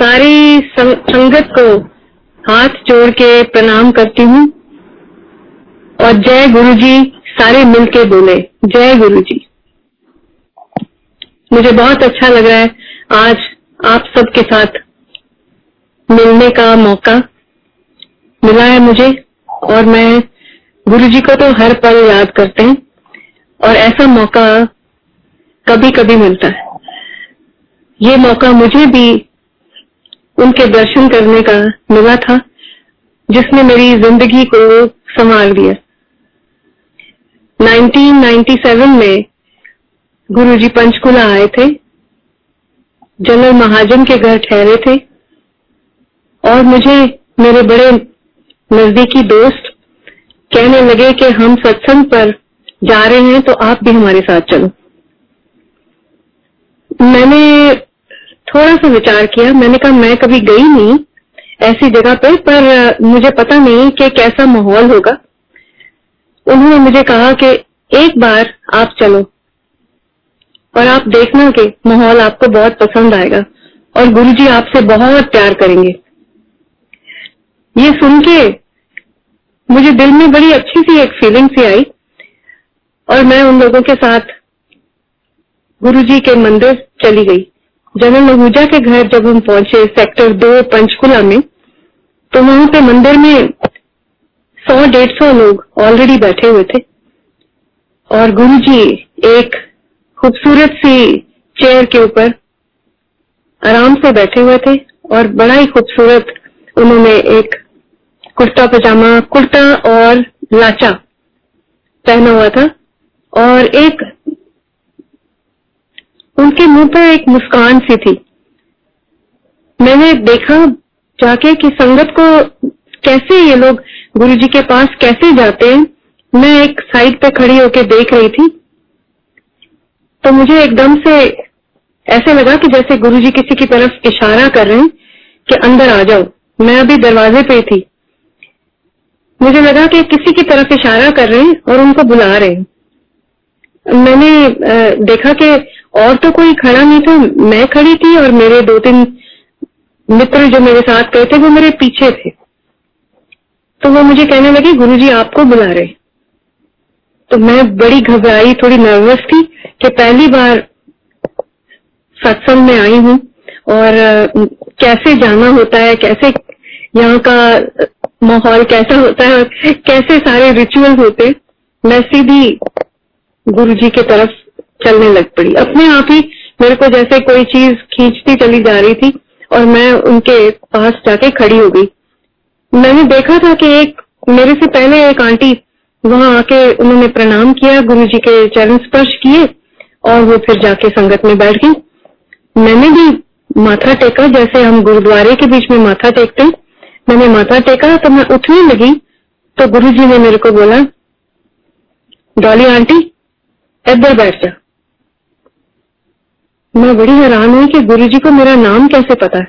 सारी संगत को हाथ जोड़ के प्रणाम करती हूँ। और जय गुरु जी सारे मिलके बोले, जय गुरु जी मुझे बहुत अच्छा लग रहा है आज आप सबके साथ मिलने का मौका मिला है मुझे, और मैं गुरु जी को तो हर पल याद करते हैं, और ऐसा मौका कभी कभी मिलता है। ये मौका मुझे भी उनके दर्शन करने का मिला था, जिसने मेरी ज़िंदगी को संभाल दिया। 1997 में गुरुजी पंचकुला आए थे, जनरल महाजन के घर ठहरे थे, और मुझे मेरे बड़े नजदीकी दोस्त कहने लगे कि हम सत्संग पर जा रहे हैं तो आप भी हमारे साथ चलो। मैंने थोड़ा सा विचार किया। मैंने कहा, मैं कभी गई नहीं ऐसी जगह पे, पर मुझे पता नहीं कि कैसा माहौल होगा। उन्होंने मुझे कहा कि, एक बार आप चलो और आप देखना कि माहौल आपको बहुत पसंद आएगा और गुरुजी आपसे बहुत प्यार करेंगे। ये सुन के मुझे दिल में बड़ी अच्छी सी एक फीलिंग सी आई और मैं उन लोगों के साथ गुरुजी के मंदिर चली गई। जनरल महूजा के घर जब हम पहुँचे सेक्टर दो पंचकुला में तो वहाँ पे मंदिर में सौ, डेढ़ सौ लोग ऑलरेडी बैठे हुए थे। और गुरुजी एक खूबसूरत सी चेयर के ऊपर आराम से बैठे हुए थे और बड़ा ही खूबसूरत उन्होंने एक कुर्ता पजामा, कुर्ता और लाचा पहना हुआ था। और एक उनके मुँह पर एक मुस्कान सी थी। मैंने देखा जाके कि संगत को कैसे ये लोग गुरुजी के पास कैसे जाते हैं। मैं एक साइड पे खड़ी होकर देख रही थी। तो मुझे एकदम से ऐसे लगा कि जैसे गुरुजी किसी की तरफ़ इशारा कर रहे हैं कि अंदर आ जाओ। मैं अभी दरवाजे पे थी। मुझे लगा कि किसी की तरफ़ इशारा कर रहे हैं और उनको बुला रहे हैं। मैंने देखा कि और तो कोई खड़ा नहीं था। मैं खड़ी थी और मेरे दो तीन मित्र जो मेरे साथ गए थे, वो मेरे पीछे थे। तो वो मुझे कहने लगे, गुरुजी, आपको बुला रहे तो मैं बड़ी घबराई, थोड़ी नर्वस थी कि पहली बार सत्संग में आई हूँ और कैसे जाना होता है, कैसे यहाँ का माहौल कैसा होता है और कैसे सारे रिचुअल होते मैं सीधी गुरु जी की तरफ़ चलने लग पड़ी। अपने आप ही मेरे को जैसे कोई चीज़ खींचती चली जा रही थी और मैं उनके पास जाके खड़ी हो गई। मैंने देखा था कि एक, मेरे से पहले एक आंटी वहाँ आके उन्होंने प्रणाम किया गुरु जी के चरण स्पर्श किए और वो फिर जाके संगत में बैठ गई। मैंने भी माथा टेका, जैसे हम गुरुद्वारे के बीच में माथा टेकते मैंने माथा टेका तो मैं उठने लगी तो गुरु जी ने मेरे को बोला, डॉली आंटी, इधर बैठ जा। मैं बड़ी हैरान हुई कि गुरु जी को मेरा नाम कैसे पता? है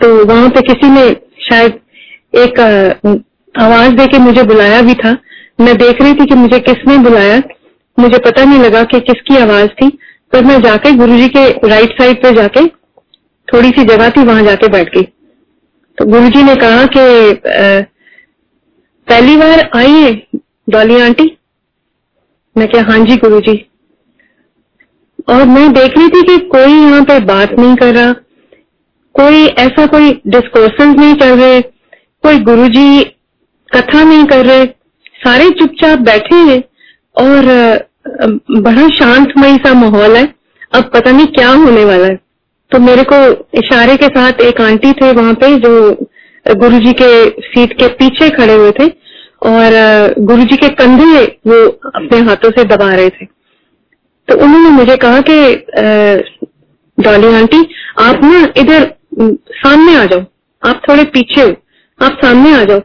तो वहाँ पे किसी ने शायद एक आवाज़ दे के मुझे बुलाया भी था। मैं देख रही थी कि मुझे किसने बुलाया। मुझे पता नहीं लगा कि किसकी आवाज़ थी। पर मैं जाके गुरुजी के राइट साइड पे जाके थोड़ी सी जगह थी, वहाँ जाके बैठ गई। तो गुरुजी ने कहा कि पहली बार आई है डॉली आंटी? मैं क्या हाँ जी गुरुजी। और मैं देख रही थी कि कोई यहाँ पे बात नहीं कर रहा। कोई ऐसा कोई डिस्कोर्सन नहीं चल रहे, कोई गुरुजी कथा नहीं कर रहे। सारे चुपचाप बैठे हैं और बड़ा शांतमय सा माहौल है। अब पता नहीं क्या होने वाला है। तो मेरे को इशारे के साथ एक आंटी थे वहाँ पे जो गुरुजी के सीट के पीछे खड़े हुए थे और गुरुजी के कंधे वो अपने हाथों से दबा रहे थे। तो उन्होंने मुझे कहा कि डॉली आंटी, आप ना इधर सामने आ जाओ। आप थोड़े पीछे हो। आप सामने आ जाओ।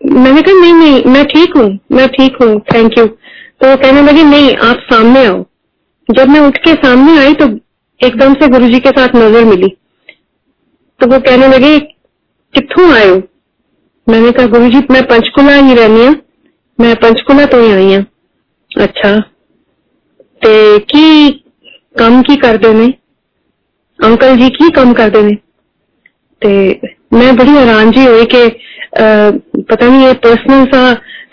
मैंने कहा, नहीं नहीं, मैं ठीक हूँ, मैं ठीक हूँ थैंक यू तो कहने लगे, नहीं, आप सामने आओ। जब मैं उठ के सामने आई तो एकदम से गुरुजी के साथ नज़र मिली। तो वो कहने लगे कितों हो? मैंने कहा, गुरुजी, मैं पंचकुला ही रहनी हूँ। मैं पंचकुला तो ही आई हूँ। अच्छा। ते की कम की कर देने अंकल जी की कम कर देने ਤੇ ਮੈਂ ਬੜੀ ਹੈਰਾਨ ਜੀ ਹੋਈ ਕਿ पता नहीं ये पर्सनल सा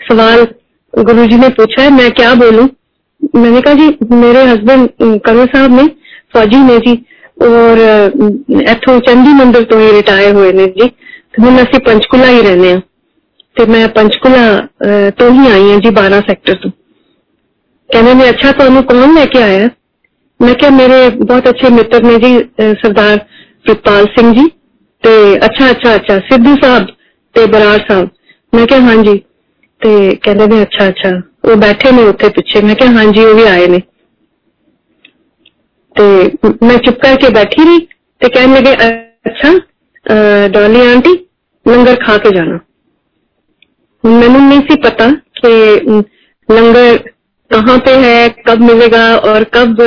सवाल गुरु जी ने पूछा है मैं क्या बोलूं मैंने कहा जी मेरे हस्बैंड करण साहब ने फौजी ने जी और ਇੱਥੋਂ ਚੰਡੀ ਮੰਦਰ ਤੋਂ ਹੀ ਰਿਟਾਇਰ ਹੋਏ ਨੇ ਜੀ ਹੁਣ ਅਸੀਂ ਪੰਚਕੁਲਾ ਹੀ ਰਹਿੰਦੇ ਆ ਤੇ ਮੈਂ ਪੰਚਕੁਲਾ ਤੋਂ ਹੀ ਆਈ ਹਾਂ ਜੀ 12 ਸੈਕਟਰ ਤੋਂ ਕਹਿੰਦੇ ਨੇ ਅੱਛਾ ਤੁਹਾਨੂੰ ਕੌਣ ਲੈ ਕੇ ਆਇਆ ਮੈਂ ਕਿਹਾ ਮੇਰੇ ਬਹੁਤ ਅੱਛੇ ਮਿੱਤਰ ਨੇ ਜੀ ਸਰਦਾਰ ਪ੍ਰਿਤਪਾਲ ਸਿੰਘ ਜੀ ਤੇ ਅੱਛਾ ਅੱਛਾ ਅੱਛਾ ਸਿੱਧੂ ਸਾਹਿਬ ਤੇ ਬਰਾੜ ਸਾਹਿਬ ਮੈਂ ਕਿਹਾ ਹਾਂਜੀ ਤੇ ਕਹਿੰਦੇ ਨੇ ਅੱਛਾ ਅੱਛਾ ਉਹ ਬੈਠੇ ਨੇ ਉੱਥੇ ਪਿੱਛੇ ਮੈਂ ਕਿਹਾ ਹਾਂਜੀ ਉਹ ਵੀ ਆਏ ਨੇ ਤੇ ਮੈਂ ਚੁੱਪ ਕਰਕੇ ਬੈਠੀ ਰਹੀ ਤੇ ਕਹਿਣ ਲੱਗੇ ਅੱਛਾ ਡੋਲੀ ਆਂਟੀ ਲੰਗਰ ਖਾ ਕੇ ਜਾਣਾ मैंने नहीं सी पता कि लंगर कहाँ पे है कब मिलेगा और कब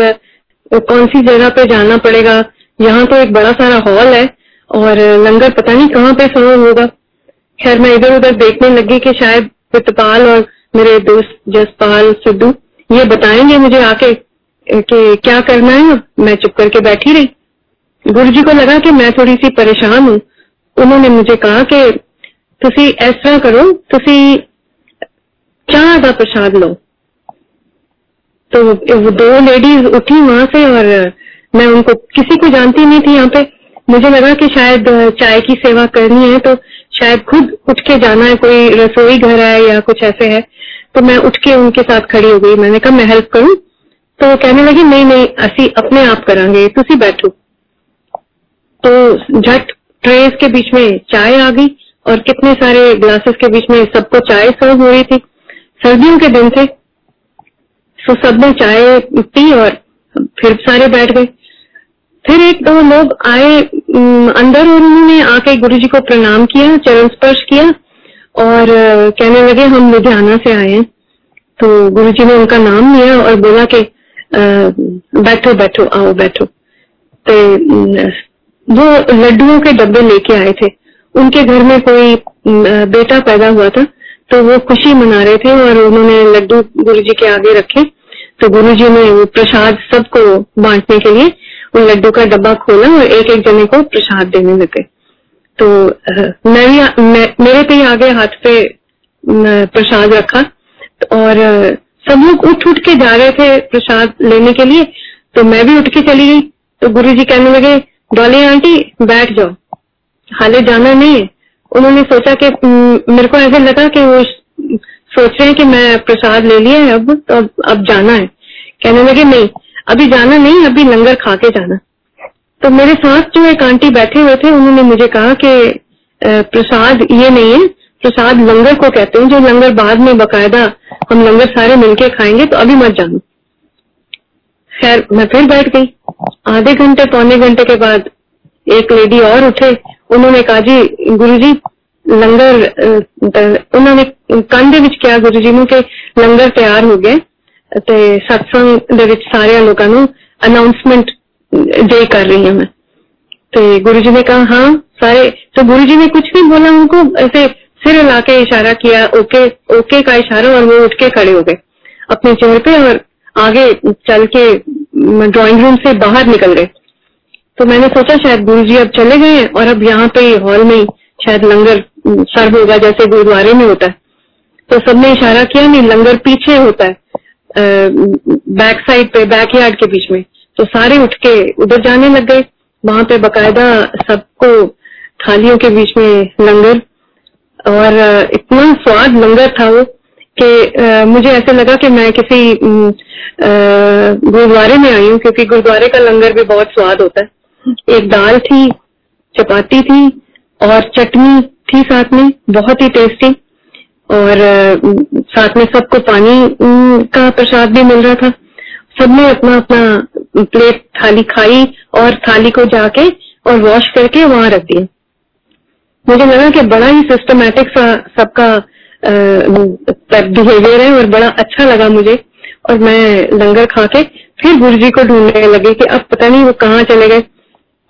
कौन सी जगह पे जाना पड़ेगा यहाँ तो एक बड़ा सारा हॉल है और लंगर पता नहीं कहाँ पे सर्व होगा खैर मैं इधर उधर देखने लगी कि शायद प्रितपाल और मेरे दोस्त जसपाल सिद्धू ये बताएंगे मुझे आके कि क्या करना है मैं चुप करके बैठी रही गुरु जी को लगा कि मैं थोड़ी सी परेशान हूँ उन्होंने मुझे कहा कि ਤੁਸੀਂ ਇਸ ਤਰ੍ਹਾਂ ਕਰੋ ਤੁਸੀਂ चाह का प्रसाद लो तो वो दो लेडीज़ उठी वहाँ से और मैं उनको, किसी को जानती नहीं थी यहाँ पे। मुझे लगा कि शायद चाय की सेवा करनी है तो शायद खुद उठ के जाना है, कोई रसोई घर है या कुछ ऐसे है। तो मैं उठ के उनके साथ खड़ी हो गई। मैंने कहा, मैं हेल्प करूँ? तो कहने लगी, नहीं नहीं, असी अपने आप करांगे, तुसी बैठो। तो झट ट्रेस के बीच में चाय आ गई और कितने सारे ग्लासेस के बीच में सबको चाय सर्व हो रही थी। सर्दियों के दिन थे सो सबने चाय पी और फिर सारे बैठ गए। फिर एक दो लोग आए अंदर उन्होंने आके गुरु जी को प्रणाम किया, चरण स्पर्श किया और कहने लगे, हम लुधियाना से आए हैं। तो गुरु जी ने उनका नाम लिया और बोला कि बैठो बैठो, आओ, बैठो। तो वो लड्डुओं के डब्बे लेके आए थे। उनके घर में कोई बेटा पैदा हुआ था तो वो खुशी मना रहे थे और उन्होंने लड्डू गुरु जी के आगे रखे। तो गुरु जी ने वो प्रसाद सबको बांटने के लिए उन लड्डू का डब्बा खोला और एक एक जने को प्रसाद देने लगे। तो मैं भी मैं, मेरे पे आगे हाथ पे प्रसाद रखा और सब लोग उठ उठ के जा रहे थे प्रसाद लेने के लिए तो मैं भी उठ के चली गई। तो गुरु जी कहने लगे डॉली आंटी बैठ जाओ। हाले जाना नहीं है। उन्होंने सोचा कि मेरे को ऐसे लगा कि वो सोच रहे हैं कि मैं प्रसाद ले लिया है अब तो अब, अब जाना है। कहने लगे नहीं अभी जाना नहीं अभी लंगर खा के जाना। तो मेरे साथ जो एक आंटी बैठे हुए थे उन्होंने मुझे कहा कि प्रसाद ये नहीं है प्रसाद लंगर को कहते हैं जो लंगर बाद में बकायदा हम लंगर सारे मिलके खाएँगे तो अभी मत जाना। खैर मैं फिर बैठ गई। आधे घंटे पौने घंटे के बाद एक लेडी और उठे। उन्होंने कहा जी गुरु जी ਲੰਗਰ ਉਹਨਾਂ ਨੇ ਕੰਨ ਦੇ ਵਿੱਚ ਕਿਹਾ ਗੁਰੂ ਜੀ ਨੂੰ ਕਿ ਲੰਗਰ ਤਿਆਰ ਹੋ ਗਿਆ ਤੇ ਸਤਸੰਗ ਦੇ ਵਿੱਚ ਸਾਰਿਆਂ ਲੋਕਾਂ ਨੂੰ ਅਨਾਉਂਸਮੈਂਟ ਦੇ ਕਰ ਰਹੀ ਹਾਂ मैं तो गुरु जी ने कहा हाँ सारे तो गुरु जी ने कुछ नहीं बोला उनको ऐसे सिर हिला के इशारा किया ओके ओके का इशारा और वो उठ के खड़े हो गए अपने चेहरे पे और आगे चल के ड्राइंग रूम से बाहर निकल गए तो मैंने सोचा शायद गुरु जी अब चले गए और अब यहाँ पे हॉल में शायद लंगर सर्व होगा जैसे गुरुद्वारे में होता है। तो सबने इशारा किया, नहीं, लंगर पीछे होता है बैक साइड पे बैक यार्ड के बीच में। तो सारे उठ के उधर जाने लग गए। वहाँ पे बकायदा सबको थालियों के बीच में लंगर। और इतना स्वाद लंगर था वो कि मुझे ऐसे लगा कि मैं किसी गुरुद्वारे में आई हूँ, क्योंकि गुरुद्वारे का लंगर भी बहुत स्वाद होता है। एक दाल थी, चपाती थी और चटनी थी साथ में, बहुत ही टेस्टी और साथ में सबको पानी का प्रसाद भी मिल रहा था। सबने अपना अपना प्लेट थाली खाई और थाली को जाके और वॉश करके वहाँ रख दिया। मुझे लगा कि बड़ा ही सिस्टमेटिक सा, सबका बिहेवियर है और बड़ा अच्छा लगा मुझे। और मैं लंगर खा के फिर गुरु जी को ढूँढने लगे कि अब पता नहीं वो कहाँ चले गए।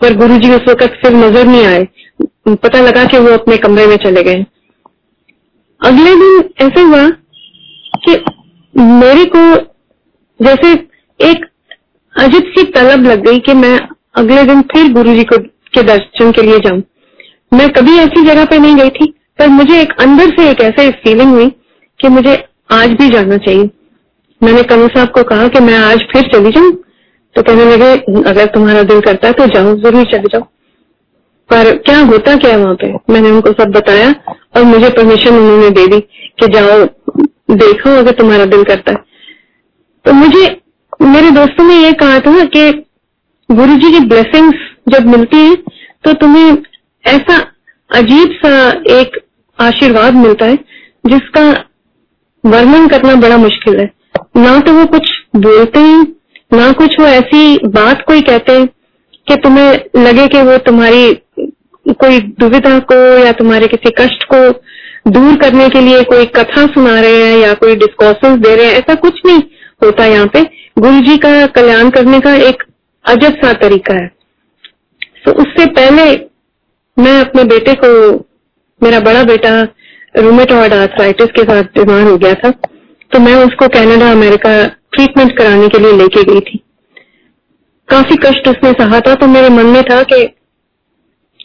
पर गुरु जी उस वक्त फिर नज़र नहीं आए। पता लगा कि वो अपने कमरे में चले गए। अगले दिन ऐसे हुआ कि मेरे को जैसे एक अजीब सी तलब लग गई कि मैं अगले दिन फिर गुरु जी को के दर्शन के लिए जाऊँ। मैं कभी ऐसी जगह पे नहीं गई थी, पर मुझे एक अंदर से एक ऐसे फीलिंग हुई कि मुझे आज भी जाना चाहिए। मैंने कमल साहब को कहा कि मैं आज फिर चली जाऊँ। तो कहने लगे, अगर तुम्हारा दिल करता है तो जाओ, ज़रूर चले जाओ। पर क्या होता क्या वहाँ पे? मैंने उनको सब बताया और मुझे परमिशन उन्होंने दे दी कि जाओ, देखो अगर तुम्हारा दिल करता है। तो मुझे, मेरे दोस्तों ने ये कहा था कि गुरु जी की ब्लेसिंग्स जब मिलती है तो तुम्हें ऐसा अजीब सा एक आशीर्वाद मिलता है, जिसका वर्णन करना बड़ा मुश्किल है। ना तो वो कुछ बोलते हैं ना कुछ वो ऐसी बात कोई कहते कि तुम्हें लगे कि वो तुम्हारी कोई दुविधा को या तुम्हारे किसी कष्ट को दूर करने के लिए कोई कथा सुना रहे हैं या कोई डिस्कोर्सेस दे रहे हैं, ऐसा कुछ नहीं होता यहाँ पे। गुरु जी का कल्याण करने का एक अजब सा तरीका है। तो उससे पहले मैं अपने बेटे को, मेरा बड़ा बेटा रूमेटॉइड आर्थराइटिस के साथ बीमार हो गया था तो मैं उसको कनाडा अमेरिका ट्रीटमेंट कराने के लिए लेके गई थी। काफ़ी कष्ट उसने सहा था तो मेरे मन में था कि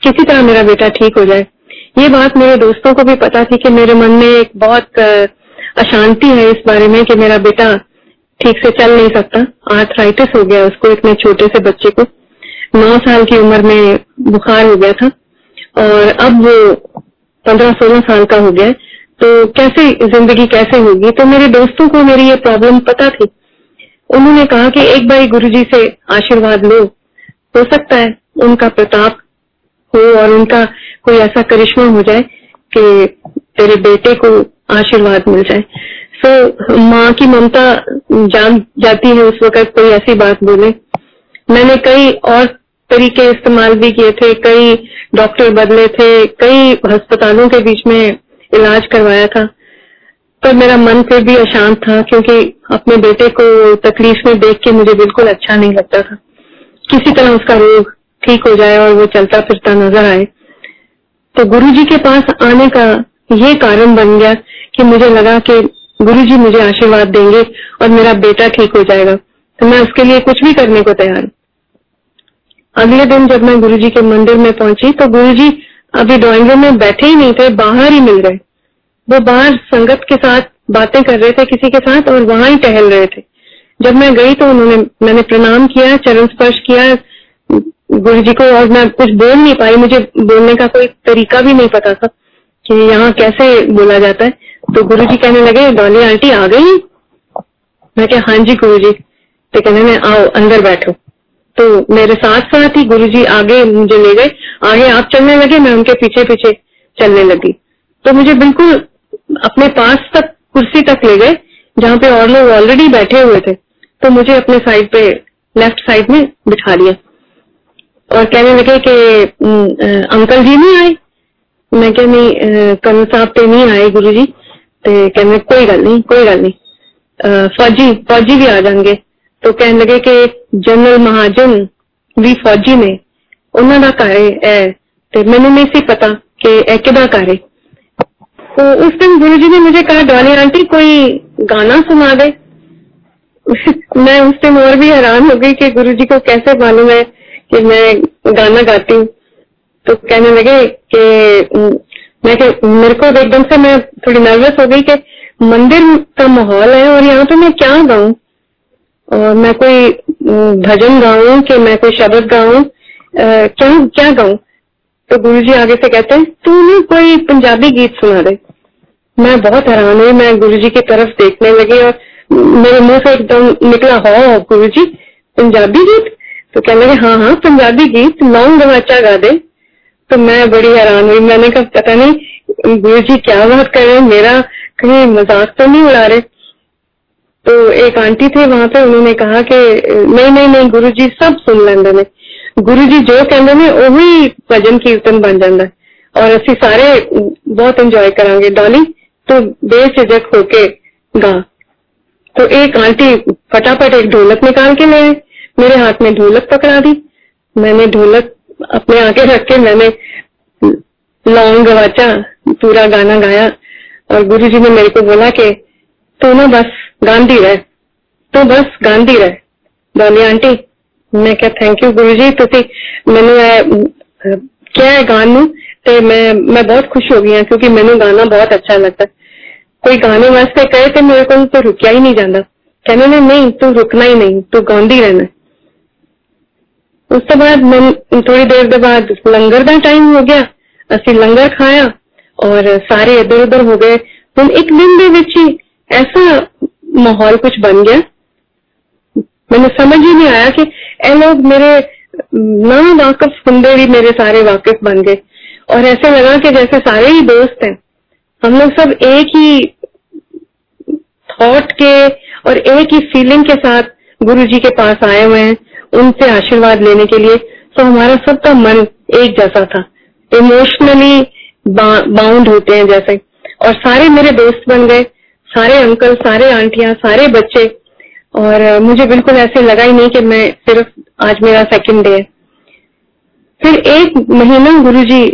किसी तरह मेरा बेटा ठीक हो जाए। ये बात मेरे दोस्तों को भी पता थी कि मेरे मन में एक बहुत अशांति है इस बारे में कि मेरा बेटा ठीक से चल नहीं सकता। आर्थराइटिस हो गया उसको इतने छोटे से बच्चे को। नौ साल की उम्र में बुखार हो गया था और अब वो पंद्रह सोलह साल का हो गया तो कैसे ज़िंदगी कैसे होगी? तो मेरे दोस्तों को मेरी ये प्रॉब्लम पता थी। उन्होंने कहा कि एक बार गुरु जी से आशीर्वाद लो। हो सकता है उनका प्रताप हो और उनका कोई ऐसा करिश्मा हो जाए कि तेरे बेटे को आशीर्वाद मिल जाए। सो so, माँ की ममता जान जाती है उस वक्त कोई ऐसी बात बोले। मैंने कई और तरीके इस्तेमाल भी किए थे कई डॉक्टर बदले थे कई अस्पतालों के बीच में इलाज करवाया था। पर मेरा मन फिर भी अशांत था, क्योंकि अपने बेटे को तकलीफ़ में देख के मुझे बिल्कुल अच्छा नहीं लगता था। किसी तरह उसका रोग ठीक हो जाए और वो चलता फिरता नज़र आए। तो गुरु जी के पास आने का ये कारण बन गया कि मुझे लगा कि गुरु जी मुझे आशीर्वाद देंगे और मेरा बेटा ठीक हो जाएगा। तो मैं उसके लिए कुछ भी करने को तैयार अगले दिन जब मैं गुरु जी के मंदिर में पहुँची तो गुरु जी अभी ड्राइंग रूम में बैठे ही नहीं थे, बाहर ही मिल गए। वो बाहर संगत के साथ बातें कर रहे थे किसी के साथ और वहाँ ही टहल रहे थे। जब मैं गई तो उन्होंने, मैंने प्रणाम किया, चरण स्पर्श किया। गुरु जी को और मैं कुछ बोल नहीं पाई, मुझे बोलने का कोई तरीका भी नहीं पता था कि यहाँ कैसे बोला जाता है। तो गुरु जी कहने लगे, डॉली आंटी आ गई? मैं क्या हाँ जी गुरु जी। तो कहने आओ, अंदर बैठो। तो मेरे साथ साथ ही गुरु जी आगे मुझे ले गए। आगे आप चलने लगे, मैं उनके पीछे पीछे चलने लगी। तो मुझे बिल्कुल अपने पास तक, कुर्सी तक ले गए, जहाँ पे और लोग ऑलरेडी बैठे हुए थे। तो मुझे अपने साइड पे लेफ़्ट साइड में बिठा लिया। और कहने लगे कि अंकल जी नहीं आए? मैं क्या नहीं कल साहब तो नहीं आए गुरु जी तो कहने, कोई गल नहीं, कोई गल नहीं। फौजी फौजी भी आ जाएँगे। तो कहने लगे कि जनरल महाजन भी फौजी ने तो मैंने नहीं सी पता कि कि घर है तो उस दिन गुरु जी ने मुझे कहा, डॉली आंटी, कोई गाना सुना दे? मैं उस दिन और भी हैरान हो गई कि गुरु जी को कैसे मालूम है कि मैं गाना गाती हूँ। तो कहने लगे कि मैं मेरे को एकदम से मैं थोड़ी नर्वस हो गई कि मंदिर का माहौल है और यहाँ पे मैं क्या गाऊं? और मैं कोई भजन गाऊं कि मैं कोई शब्द गाऊं? क्या क्या गाऊं? तो गुरु जी आगे से कहते हैं तू कोई पंजाबी गीत सुना दे। मैं बहुत हैरान हुई, मैं गुरु जी की तरफ़ देखने लगी और मेरे मुँह से एकदम निकला, हो गुरु जी पंजाबी गीत? तो कहने लगे हाँ हाँ पंजाबी गीत लॉन्ग गवाचा गा दे। तो मैं बड़ी हैरान हुई, मैंने कहा, पता नहीं गुरु जी क्या बात कर रहे हैं, मेरा कहीं मज़ाक तो नहीं उड़ा रहे? तो एक आंटी थे, वहाँ पे उन्होंने कहा कि, नहीं नहीं नहीं गुरु जी सब सुन लेंगे ने। गुरु जी जो कहते ने वही भजन कीर्तन बन जाता है। और असि सारे बहुत इंजॉय करांगे। डॉली तो बेझिझक होके गा। तो एक आंटी फटाफट एक ढोलक निकाल के ले मेरे हाथ में ढोलक पकड़ा दी। मैंने ढोलक अपने आगे रख के मैंने लॉन्ग गवाचा पूरा गाना गाया। और गुरु जी ने मेरे को बोला कि तू ना बस गांधी रह तू बस गांधी रह डॉली आंटी मैं क्या थैंक यू गुरु जी तुम मैंने क्या है गान ते पे मैं मैं बहुत खुश हो गई क्योंकि मैंने गाना बहुत अच्छा लगता कोई गाने वास्ते कहे थे मेरे को तो रुकिया ही नहीं जाता कहने ने नहीं तू रुकना ही नहीं तू गाँदी रहना ਉਸ ਤੋਂ ਬਾਅਦ ਮੈਂ ਥੋੜੀ ਦੇਰ ਦੇ ਬਾਅਦ ਲੰਗਰ ਦਾ ਟਾਈਮ ਹੋ ਗਿਆ ਅਸੀਂ ਲੰਗਰ ਖਾਇਆ ਔਰ ਸਾਰੇ ਇਧਰ ਉਧਰ ਹੋ ਗਏ ਹੁਣ ਇੱਕ ਦਿਨ ਦੇ ਵਿੱਚ ਹੀ ऐसा माहौल कुछ बन गया। मैंने समझ ही नहीं आया कि ए लोग मेरे ना वाकफ सुनदे भी मेरे सारे वाकिफ बन गए। और ऐसे लगा कि जैसे सारे ही दोस्त हैं। हम लोग सब एक ही थॉट के और एक ही फीलिंग के साथ गुरु जी के पास आए हुए हैं उनसे आशीर्वाद लेने के लिए। तो हमारा सबका मन एक जैसा था। इमोशनली बाउंड होते हैं जैसे। और सारे मेरे दोस्त बन गए। सारे अंकल, सारे आंटियाँ, सारे बच्चे। और मुझे बिल्कुल ऐसे लगा ही नहीं कि मैं सिर्फ़ आज मेरा सेकंड डे है फिर एक महीना गुरुजी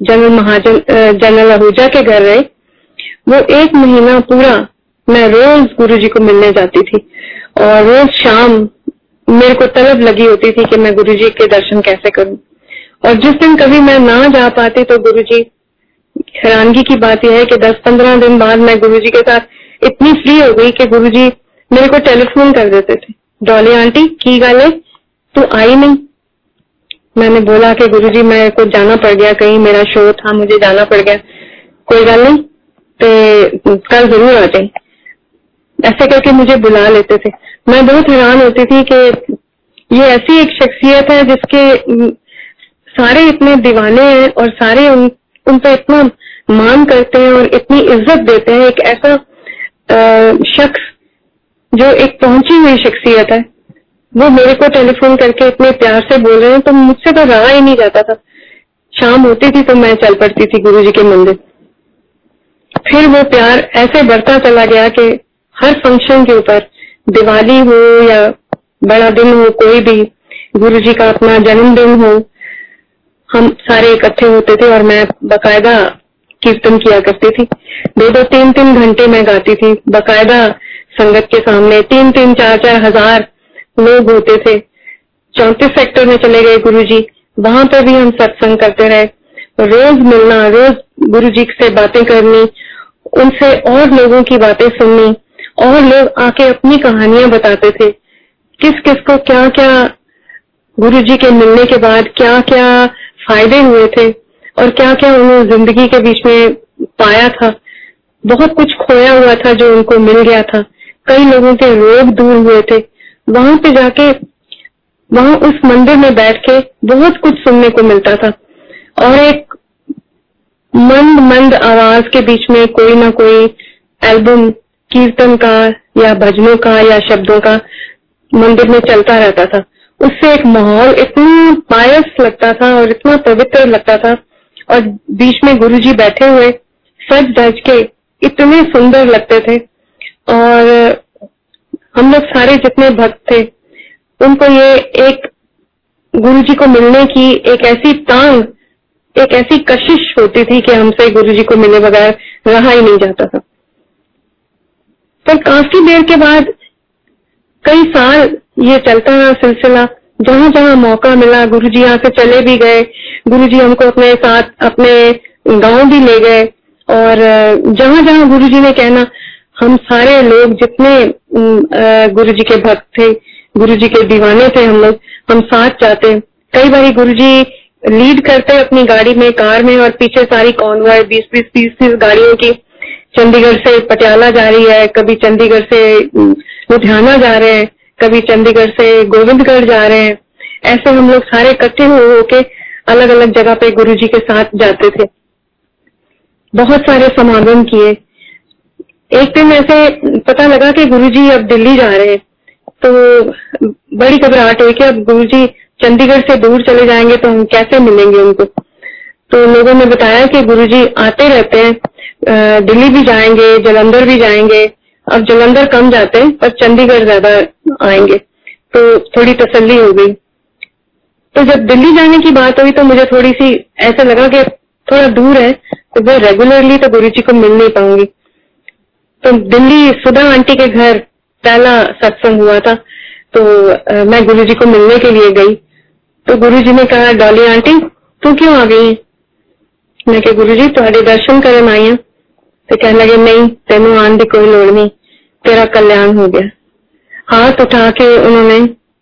जनरल महाजन जनरल आहूजा के घर रहे। वो एक महीना पूरा मैं रोज गुरुजी को मिलने जाती थी। और रोज शाम मेरे को तलब लगी होती थी कि मैं गुरु जी के दर्शन कैसे करूँ। और जिस दिन कभी मैं ना जा पाती तो गुरु जी हैरानगी की बात यह है कि 10-15 दिन बाद मैं गुरु जी के साथ इतनी फ्री हो गई कि गुरुजी मेरे को टेलीफोन कर देते थे। डॉली आंटी की गल है? तू आई नहीं? मैंने बोला कि गुरु जी मेरे को जाना पड़ गया, कहीं मेरा शो था, मुझे जाना पड़ गया। कोई गल नहीं तो कल ज़रूर आ जाए। ऐसे करके मुझे बुला लेते थे। मैं बहुत हैरान होती थी कि ये ऐसी एक शख्सियत है जिसके सारे इतने दीवाने हैं और सारे उन उन पर इतना मान करते हैं और इतनी इज़्ज़त देते हैं, एक ऐसा शख्स जो एक पहुँची हुई शख्सियत है, वो मेरे को टेलीफोन करके इतने प्यार से बोल रहे हैं तो मुझसे तो रहा ही नहीं जाता था। शाम होती थी तो मैं चल पड़ती थी गुरु जी के मंदिर। फिर वो प्यार ऐसे बढ़ता चला गया कि हर फ़ंक्शन के ऊपर, दिवाली हो या बड़ा दिन हो, कोई भी, गुरु जी का अपना जन्मदिन हो हम सारे इकट्ठे होते थे और मैं बकायदा कीर्तन किया करती थी। दो दो, तीन तीन घंटे मैं गाती थी। बकायदा संगत के सामने तीन तीन, चार चार हज़ार लोग होते थे। चौतीस सेक्टर में चले गए गुरु जी वहाँ पर भी हम सत्संग करते रहे। रोज मिलना, रोज गुरु जी से बातें करनी, उनसे और लोगों की बातें सुननी, और लोग आके अपनी कहानियाँ बताते थे। किस किस को क्या क्या गुरु जी के मिलने के बाद क्या क्या फ़ायदे हुए थे और क्या क्या उन्होंने ज़िंदगी के बीच में पाया था। बहुत कुछ खोया हुआ था जो उनको मिल गया था। कई लोगों के रोग दूर हुए थे। वहाँ पे जाके, वहाँ उस मंदिर में बैठ के बहुत कुछ सुनने को मिलता था। और एक मंद मंद आवाज़ के बीच में कोई ना कोई एल्बम, कीर्तन का या भजनों का या शब्दों का मंदिर में चलता रहता था। उससे एक माहौल इतना पायस लगता था और इतना पवित्र लगता था। और बीच में गुरु जी बैठे हुए सच धज के इतने सुंदर लगते थे। और हम लोग सारे जितने भक्त थे, उनको ये एक गुरु जी को मिलने की एक ऐसी तांग, एक ऐसी कशिश होती थी कि हमसे गुरु जी को मिले बगैर रहा ही नहीं जाता था। पर काफ़ी देर के बाद कई साल ये चलता रहा सिलसिला। जहाँ जहाँ मौका मिला गुरु जी यहाँ से चले भी गए। गुरु जी हमको अपने साथ, अपने गाँव भी ले गए। और जहाँ जहाँ गुरुजी ने कहना, हम सारे लोग जितने गुरु जी के भक्त थे गुरु जी के दीवाने थे हम लोग, हम साथ जाते कई बार गुरु जी लीड करते अपनी गाड़ी में, कार में, और पीछे सारी कॉन्वॉय बीस बीस तीस तीस गाड़ियों की चंडीगढ़ से पटियाला जा रही है, कभी चंडीगढ़ से लुधियाना जा रहे हैं, कभी चंडीगढ़ से गोविंदगढ़ जा रहे हैं। ऐसे हम लोग सारे इकट्ठे हो होके अलग अलग जगह पे गुरु जी के साथ जाते थे। बहुत सारे समागम किए। एक दिन ऐसे पता लगा कि गुरु जी अब दिल्ली जा रहे हैं। तो बड़ी घबराहट हुई कि अब गुरु जी चंडीगढ़ से दूर चले जाएँगे तो हम कैसे मिलेंगे उनको? तो लोगों ने बताया कि गुरुजी आते रहते हैं। दिल्ली भी जाएँगे, जलंधर भी जाएँगे। अब जलंधर कम जाते हैं, पर चंडीगढ़ ज़्यादा आएँगे। तो थोड़ी तसल्ली हो गई। तो जब दिल्ली जाने की बात हुई तो मुझे थोड़ी सी ऐसा लगा कि थोड़ा दूर है तो वो रेगुलरली तो गुरु जी को मिल नहीं पाऊँगी। तो दिल्ली सुधा आंटी के घर पहला सत्संग हुआ था तो मैं गुरु जी को मिलने के लिए गई। तो गुरु जी ने कहा, डॉली आंटी, तू क्यों आ गई? मैं गुरु जी थोड़े दर्शन करें आई ਤੇ ਕਹਿਣ ਲੱਗੇ ਨਹੀਂ ਤੈਨੂੰ ਆਉਣ ਦੀ ਕੋਈ ਲੋੜ नहीं तेरा कल्याण हो गया हाथ उठा के उन्होंने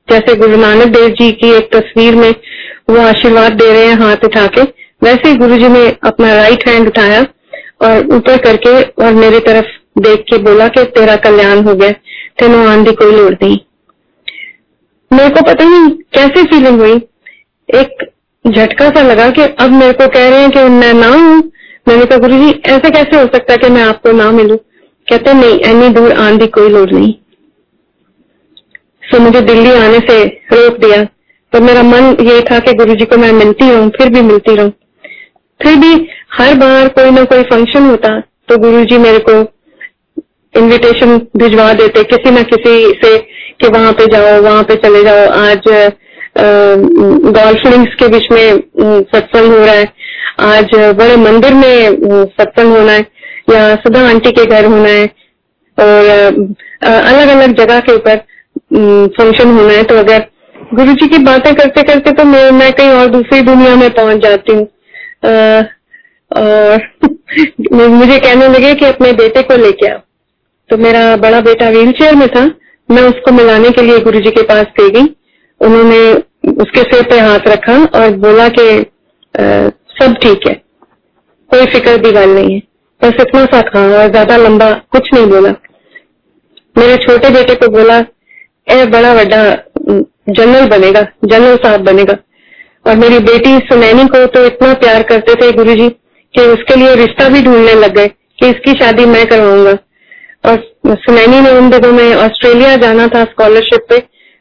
जैसे गुरु नानक देव जी की एक तस्वीर में वो आशीर्वाद दे रहे हैं हाथ उठा के वैसे ही गुरु जी ने अपना राइट हैंड उठाया और ऊपर करके और मेरी तरफ देख के बोला कि तेरा कल्याण हो गया तेनों आने की कोई लोड़ नहीं मेरे को पता नहीं कैसे फीलिंग हुई एक झटका सा लगा कि अब मेरे को कह रहे हैं कि मैं ना हूं मैंने कहा, गुरु जी, ऐसे कैसे हो सकता है कि मैं आपको ना मिलू? कहते, नहीं एनी दूर आने की कोई लोड़ नहीं। सो मुझे दिल्ली आने से रोक दिया। तो मेरा मन ये था कि गुरु जी को मैं मिलती रहूँ, फिर भी मिलती रहूँ। फिर भी हर बार कोई ना कोई फ़ंक्शन होता तो गुरु जी मेरे को इनविटेशन भिजवा देते, किसी न किसी से कि वहाँ पे जाओ, वहाँ पे चले जाओ। आज गोल्फ के बीच में सत्संग हो रहा है। आज बड़े मंदिर में सत्संग होना है या सुधा आंटी के घर होना है और अलग अलग जगह के ऊपर फ़ंक्शन होना है। तो अगर गुरु जी की बातें करते करते तो मैं, मैं कहीं और दूसरी दुनिया में पहुँच जाती हूँ। और मुझे कहने लगे कि अपने बेटे को लेके आओ। तो मेरा बड़ा बेटा व्हील चेयर में था। मैं उसको मिलाने के लिए गुरु जी के पास दे गई। उन्होंने उसके सिर पे हाथ रखा और बोला कि सब ठीक है। कोई फ़िक्र की गल नहीं है। बस इतना सा था और ज़्यादा लंबा कुछ नहीं बोला। मेरे छोटे बेटे को बोला, ए, बड़ा बड़ा जनरल बनेगा, जनरल साहब बनेगा। और मेरी बेटी सुनैनी को तो इतना प्यार करते थे गुरु जी कि उसके लिए रिश्ता भी ढूँढने लग गए कि इसकी शादी मैं करवाऊँगा। और सुनैनी ने उन दिनों में ऑस्ट्रेलिया जाना था स्कॉलरशिप पे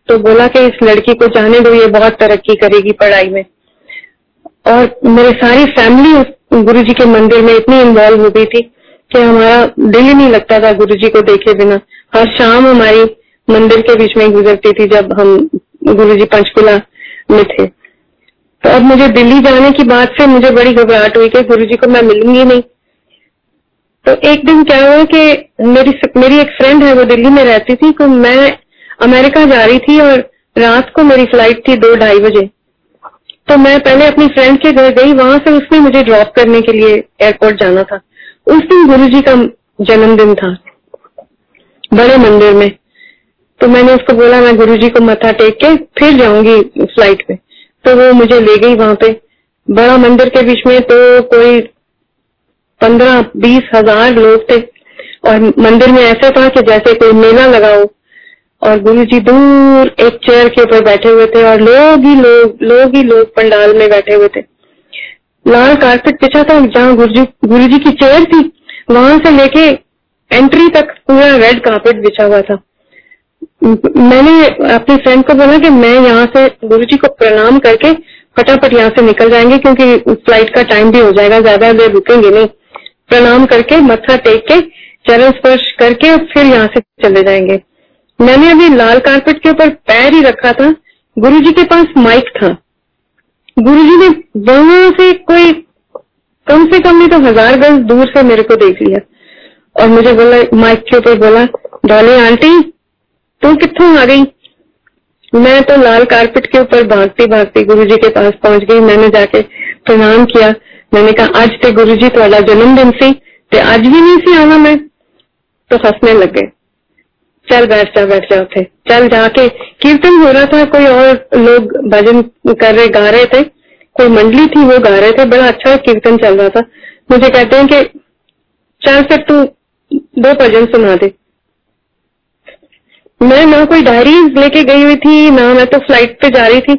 तो बोला कि इस लड़की को जाने दो, ये बहुत तरक्की करेगी पढ़ाई में। और मेरी सारी फैमिली उस गुरु जी के मंदिर में इतनी इन्वॉल्व हो गई थी कि हमारा दिल ही नहीं लगता था गुरु जी को देखे बिना। हर शाम हमारी मंदिर के बीच में गुजरती थी जब हम गुरु जी पंचकुला में थे। तो अब मुझे दिल्ली जाने की बात से मुझे बड़ी घबराहट हुई कि गुरु जी को मैं मिलूँगी नहीं। तो एक दिन क्या हुआ कि मेरी मेरी एक फ्रेंड है, वो दिल्ली में रहती थी तो मैं अमेरिका जा रही थी और रात को मेरी फ़्लाइट थी दो ढाई बजे। तो मैं पहले अपनी फ्रेंड के घर गई, वहाँ से उसने मुझे ड्रॉप करने के लिए एयरपोर्ट जाना था। उस दिन गुरु जी का जन्मदिन था, बड़े मंदिर में। तो मैंने उसको बोला, मैं गुरु जी को मथा टेक के फिर जाऊँगी फ़्लाइट में तो वो मुझे ले गई वहाँ पे। बड़ा मंदिर के बीच में तो कोई पंद्रह बीस हज़ार लोग थे। और मंदिर में ऐसा था कि जैसे कोई मेला लगाओ और गुरु जी दूर एक चेयर के ऊपर बैठे हुए थे और लोग ही लोग लोग ही लोग पंडाल में बैठे हुए थे। लाल कारपेट बिछा था, जहाँ गुरु गुरु जी की चेयर थी, वहाँ से लेके एंट्री तक पूरा रेड कारपेट बिछा हुआ था। मैंने अपनी फ्रेंड को बोला कि मैं यहाँ से गुरु जी को प्रणाम करके फटाफट यहाँ से निकल जाएँगे, क्योंकि फ़्लाइट का टाइम भी हो जाएगा, ज़्यादा देर रुकेंगे नहीं। प्रणाम करके मत्था टेक के चरण स्पर्श करके फिर यहाँ से चले जाएँगे। मैंने अभी लाल कारपेट के ऊपर पैर ही रखा था। गुरुजी के पास माइक था। गुरुजी ने वहाँ से कोई कम से कम नहीं तो हज़ार गज दूर से मेरे को देख लिया। और मुझे बोला, माइक के ऊपर बोला, डॉली आंटी, तू कितों आ गई? मैं तो लाल कारपेट के ऊपर भागती भागती गुरु के पास पहुँच गई। मैंने जाके प्रणाम किया। मैंने कहा, आज ते गुरु जी थोड़ा जन्मदिन सी आज भी नहीं सी आना मैं? तो हंसने लग गए। चल बैठ जा बैठ जा उठे। चल जाके। कीर्तन हो रहा था, कोई और लोग भजन कर रहे, गा रहे थे। कोई मंडली थी, वो गा रहे थे। बड़ा अच्छा कीर्तन चल रहा था। मुझे कहते हैं कि, चल फिर तू दो भजन सुना दे। मैं ना कोई डायरी लेके गई हुई थी, ना मैं तो फ़्लाइट पे जा रही थी।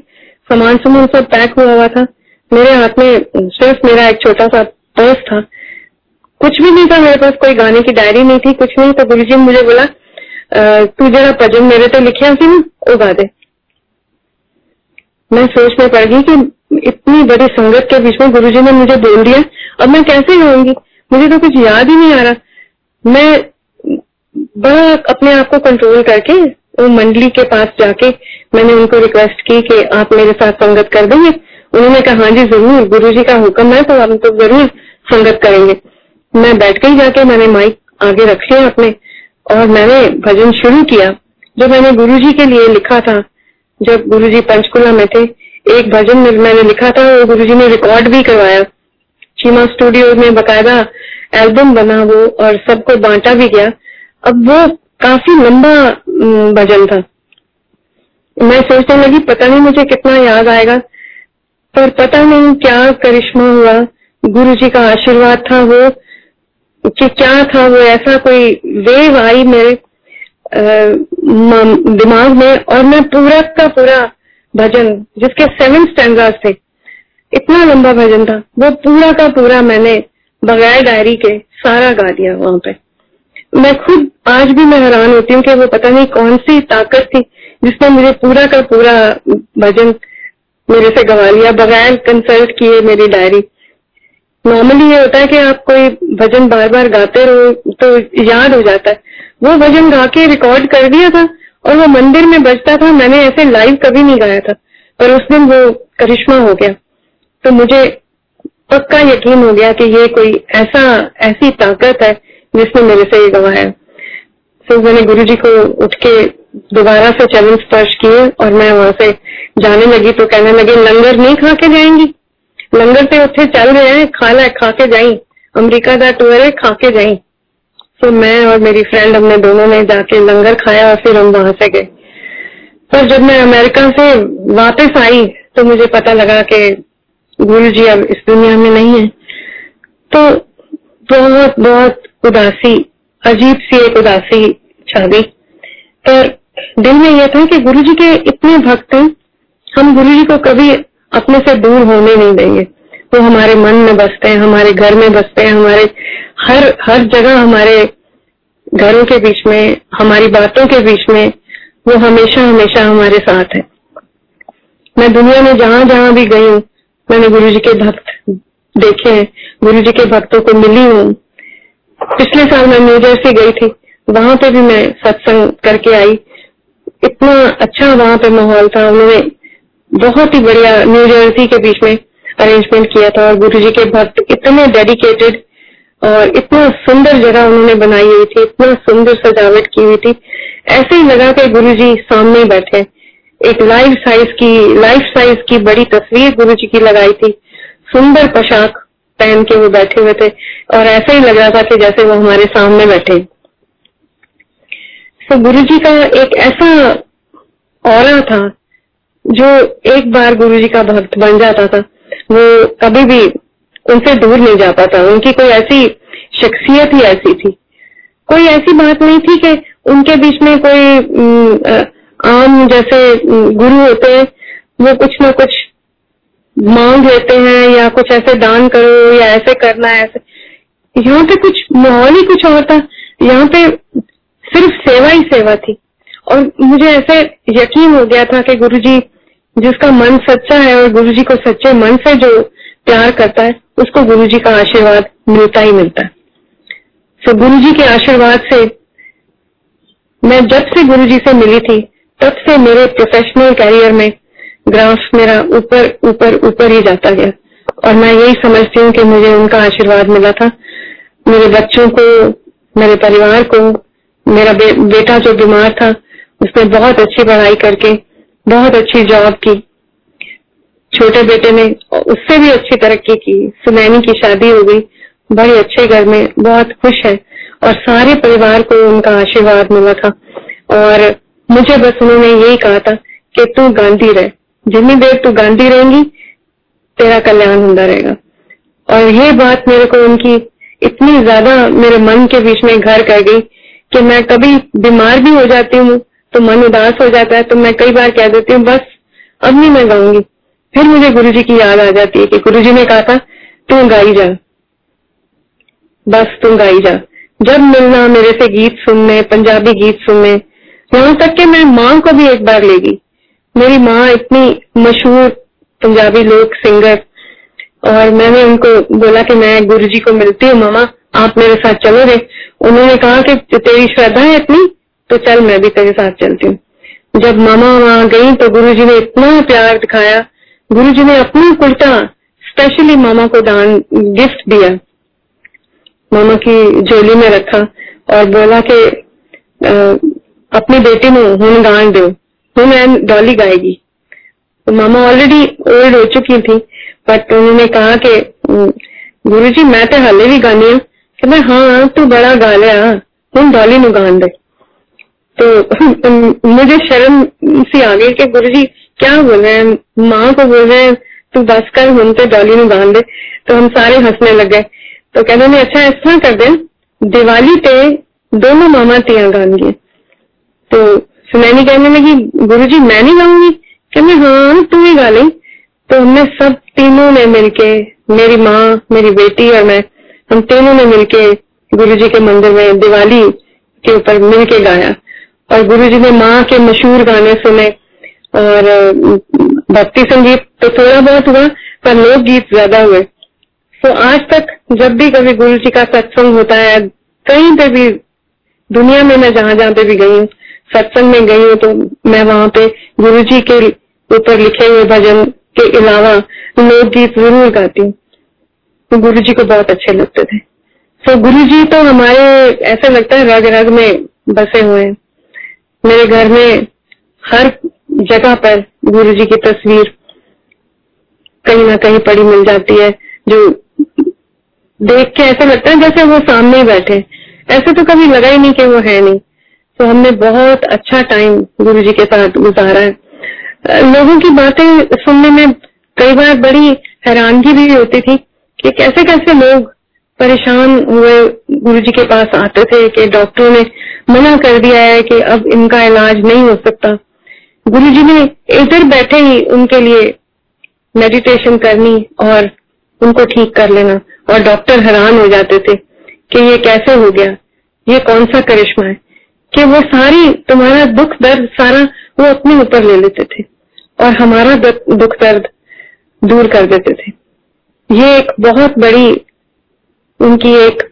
सामान सामान सब पैक हुआ हुआ था। मेरे हाथ में सिर्फ़ मेरा एक छोटा सा पर्स था। कुछ भी नहीं था मेरे पास, कोई गाने की डायरी नहीं थी, कुछ नहीं। तो गुरु जी मुझे बोला तू जरा भजन मेरे तो लिखिया सी ना वो गा दे। मैं सोच में पड़ गई कि इतनी बड़ी संगत के बीच में गुरुजी ने मुझे बोल दिया। अब मैं कैसे गाऊँगी मुझे तो कुछ याद ही नहीं आ रहा। मैं बड़ा अपने आप को कंट्रोल करके, वो मंडली के पास जाके मैंने उनको रिक्वेस्ट की कि आप मेरे साथ संगत कर देंगे। उन्होंने कहा हाँ जी, ज़रूर गुरु जी का हुक्म है तो हम तो ज़रूर संगत करेंगे। मैं बैठ गई जाके, मैंने माइक आगे रख लिया अपने। और मैंने भजन शुरू किया। जो मैंने गुरु जी के लिए लिखा था, जब गुरु जी पंचकुला में थे, एक भजन मैंने लिखा था, वो गुरुजी ने रिकॉर्ड भी करवाया। शीमा स्टूडियो में बकायदा एल्बम बना वो और सबको बांटा भी गया। अब वो काफ़ी लंबा भजन था। मैं सोचने लगी, पता नहीं मुझे कितना याद आएगा, पर पता नहीं क्या करिश्मा हुआ गुरु जी का आशीर्वाद था वो कि क्या था वो ऐसा कोई वेव आई मेरे दिमाग में और मैं पूरा का पूरा भजन, जिसके सेवन स्टैंडर्ड थे, इतना लंबा भजन था। वो पूरा का पूरा मैंने बगैर डायरी के सारा गा दिया वहाँ पे। मैं खुद आज भी मैं हैरान होती हूँ कि वो पता नहीं कौन सी ताकत थी जिसने मुझे पूरा का पूरा भजन मेरे से गवा लिया, बगैर कंसल्ट किए मेरी डायरी नॉर्मली ये होता है कि आप कोई भजन बार बार गाते रहो तो याद हो जाता है। वो भजन गा के रिकॉर्ड कर दिया था और वो मंदिर में बजता था, मैंने ऐसे लाइव कभी नहीं गाया था, पर उस दिन वो करिश्मा हो गया। तो मुझे पक्का यकीन हो गया कि ये कोई ऐसा, ऐसी ताकत है जिसने मेरे से ये गवाया तो मैंने गुरु जी को उठ के दोबारा से चरण स्पर्श किए और मैं वहाँ से जाने लगी तो कहने लगे, लंगर नहीं खा के जाएँगी? लंगर से ਉੱਥੇ चल रहे हैं खा ਲੈ खा के जाई अमरीका का टूर है खा के जाई तो मैं और मेरी फ्रेंड हमने दोनों ने जाके लंगर खाया और फिर हम वहां से गए पर जब मैं अमेरिका से वापस आई तो मुझे पता लगा कि गुरु जी अब इस दुनिया में नहीं है तो बहुत बहुत उदासी अजीब सी एक उदासी छा गई पर दिल में यह था कि गुरु जी के इतने भक्त हैं हम गुरु जी को कभी अपने से दूर होने नहीं देंगे। वो हमारे मन में बसते हैं, हमारे घर में बसते हैं, हमारे हर हर जगह हमारे घरों के बीच में, हमारी बातों के बीच में वो हमेशा हमेशा हमारे साथ है। मैं दुनिया में जहाँ जहाँ भी गई हूँ, मैंने गुरु जी के भक्त देखे हैं, गुरु जी के भक्तों को मिली हूँ। पिछले साल मैं न्यू जर्सी गई थी, वहाँ पे भी मैं सत्संग करके आई। इतना अच्छा वहाँ पे माहौल था, उन्होंने बहुत ही बढ़िया न्यू जर्सी के बीच में अरेंजमेंट किया था और गुरु जी के भक्त इतने डेडिकेटेड और इतना सुंदर जगह उन्होंने बनाई हुई थी, इतना सुंदर सजावट की हुई थी। ऐसे ही लगा कि गुरु जी सामने बैठे। एक लाइफ साइज़ की लाइफ साइज़ की बड़ी तस्वीर गुरु जी की लगाई थी। सुंदर पोशाक पहन के वो बैठे हुए थे और ऐसा ही लग रहा था कि जैसे वो हमारे सामने बैठे। तो गुरु जी का एक ऐसा और था जो एक बार गुरु जी का भक्त बन जाता था, वो कभी भी उनसे दूर नहीं जाता था उनकी कोई ऐसी शख्सियत ही ऐसी थी। कोई ऐसी बात नहीं थी कि उनके बीच में कोई आम जैसे गुरु होते हैं, वो कुछ ना कुछ मांग लेते हैं या कुछ ऐसे दान करो या ऐसे करना है, ऐसे। यहाँ पे कुछ माहौल ही कुछ और था। यहाँ पे सिर्फ़ सेवा ही सेवा थी। और मुझे ऐसे यकीन हो गया था कि गुरुजी जिसका मन सच्चा है और गुरु जी को सच्चे मन से जो प्यार करता है उसको गुरु जी का आशीर्वाद मिलता ही मिलता है। तो गुरुजी के आशीर्वाद से मैं जब से गुरुजी से मिली थी तब से मेरे प्रोफेशनल कैरियर में ग्राफ मेरा ऊपर ऊपर ऊपर ही जाता गया। और मैं यही समझती हूँ कि मुझे उनका आशीर्वाद मिला था। मेरे बच्चों को मेरे परिवार को मेरा बे, बेटा जो बीमार था उसने बहुत अच्छी पढ़ाई करके बहुत अच्छी जॉब की। छोटे बेटे ने उससे भी अच्छी तरक्की की। सुनैनी की शादी हो गई। बड़े अच्छे घर में बहुत खुश है और सारे परिवार को उनका आशीर्वाद मिला था। और मुझे बस उन्होंने यही कहा था कि तू गांधी रहे। जितनी देर तू गांधी रहेंगी, तेरा कल्याण होता रहेगा। और ये बात मेरे को उनकी इतनी ज़्यादा मेरे मन के बीच में घर कर गई कि मैं कभी बीमार भी हो जाती हूँ तो मन उदास हो जाता है तो मैं कई बार कह देती हूँ, बस, अब नहीं मैं गाऊँगी। फिर मुझे गुरु जी की याद आ जाती है कि गुरु जी ने कहा था, तू गाई जा। बस तुम गाई जा। जब मिलना, मेरे से गीत सुनने, पंजाबी गीत सुनने यहाँ तक कि मैं माँ को भी एक बार लेगी मेरी माँ इतनी मशहूर पंजाबी लोक सिंगर, और मैंने उनको बोला कि मैं गुरु जी को मिलती हूँ, मामा, आप मेरे साथ चलोगे? उन्होंने कहा कि तेरी श्रद्धा है इतनी तो चल मैं भी तेरे साथ चलती हूँ। जब मामा वहाँ गई तो गुरु जी ने इतना प्यार दिखाया। गुरु जी ने अपना कुर्ता स्पेशली मामा को दान गिफ्ट दिया। मामा की जोली में रखा और बोला कि अपनी बेटी ने हूँ गान दो। हूँ मैं डॉली गाएगी। तो मामा ऑलरेडी ओल्ड हो चुकी थी बट उन्होंने कहा कि गुरु जी मैं तो हाले भी गाने हूँ। तो मैं हाँ तू बड़ा गा लिया हूँ डॉली नु गान दे। तो मुझे शर्म सी आ गई कि गुरु जी क्या बोल रहे हैं? माँ को बोल रहे हैं, तू बस कर हूँ तो डॉली नु गान दे। तो हम सारे हंसने लग गए। तो कहते ने अच्छा तरह कर दे, दिवाली पे दोनों मामा तिया गाएँगे। तो सुनैनी कहने लगी गुरु जी मैं नहीं गाऊँगी? कहने हाँ तू ही गा ली। तो हमने सब तीनों ने मिलके, मेरी माँ, मेरी बेटी और मैं, हम तीनों ने मिलके गुरु जी के मंदिर में दिवाली के ऊपर मिलके गाया। और गुरु जी ने माँ के मशहूर गाने सुने और भक्ति संगीत तो थोड़ा बहुत हुआ, पर लोकगीत ज़्यादा हुए। तो आज तक जब भी कभी गुरु जी का सत्संग होता है, कहीं पे भी, दुनिया में मैं जहाँ जहाँ पे भी गई हूँ, सत्संग में गई हूँ तो मैं वहाँ पे गुरु जी के ऊपर लिखे हुए भजन के अलावा लोकगीत ज़रूर गाती हूँ। तो गुरु जी को बहुत अच्छे लगते थे। तो गुरु जी तो हमारे, ऐसा लगता है रग रग में बसे हुए हैं। मेरे घर में हर जगह पर गुरु जी की तस्वीर कहीं ना कहीं पड़ी मिल जाती है, जो देख के ऐसा लगता है जैसे वो सामने ही बैठे। ऐसे तो कभी लगा ही नहीं कि वो है नहीं। तो हमने बहुत अच्छा टाइम गुरु जी के साथ गुजारा है। लोगों की बातें सुनने में कई बार बड़ी हैरानगी भी होती थी कि कैसे कैसे लोग परेशान हुए गुरु जी के पास आते थे कि डॉक्टरों ने मना कर दिया है कि अब इनका इलाज नहीं हो सकता। गुरु जी ने इधर बैठे ही उनके लिए मेडिटेशन करनी और उनको ठीक कर लेना और डॉक्टर हैरान हो जाते थे कि ये कैसे हो गया, ये कौन सा करिश्मा है? कि वो सारी, तुम्हारा दुख दर्द सारा वो अपने ऊपर ले लेते थे और हमारा दुख दर्द दूर कर देते थे। ये एक बहुत बड़ी उनकी एक,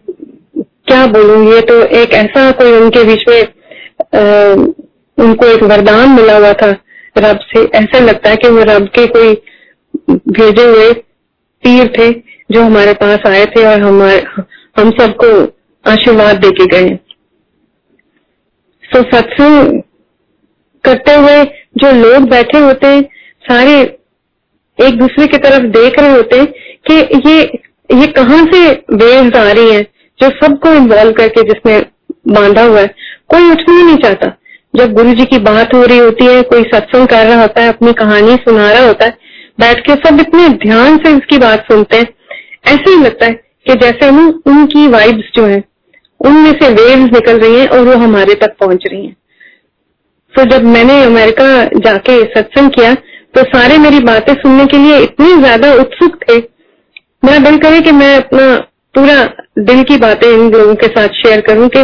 क्या बोलूँ, ये तो एक ऐसा कोई उनके बीच में उनको एक वरदान मिला हुआ था रब से। ऐसा लगता है कि वो रब के कोई भेजे हुए पीर थे जो हमारे पास आए थे और हमारे हम सबको आशीर्वाद दे के गए। तो सत्संग करते हुए जो लोग बैठे होते, सारे एक दूसरे की तरफ़ देख रहे होते कि ये ये कहाँ से वेव्स आ रही हैं जो सबको इन्वॉल्व करके जिसमें बांधा हुआ है? कोई उठना ही नहीं चाहता। जब गुरु जी की बात हो रही होती है, कोई सत्संग कर रहा होता है, अपनी कहानी सुना रहा होता है, बैठ के सब इतने ध्यान से उसकी बात सुनते हैं। ऐसे ही लगता है कि जैसे ना उनकी वाइब्स जो है, उनमें से वेव्स निकल रही हैं और वो हमारे तक पहुँच रही हैं। तो जब मैंने अमेरिका जाके सत्संग किया तो सारे मेरी बातें सुनने के लिए इतने ज़्यादा उत्सुक थे मेरा दिल करे कि मैं अपना पूरा दिल की बातें इन लोगों के साथ शेयर करूँ कि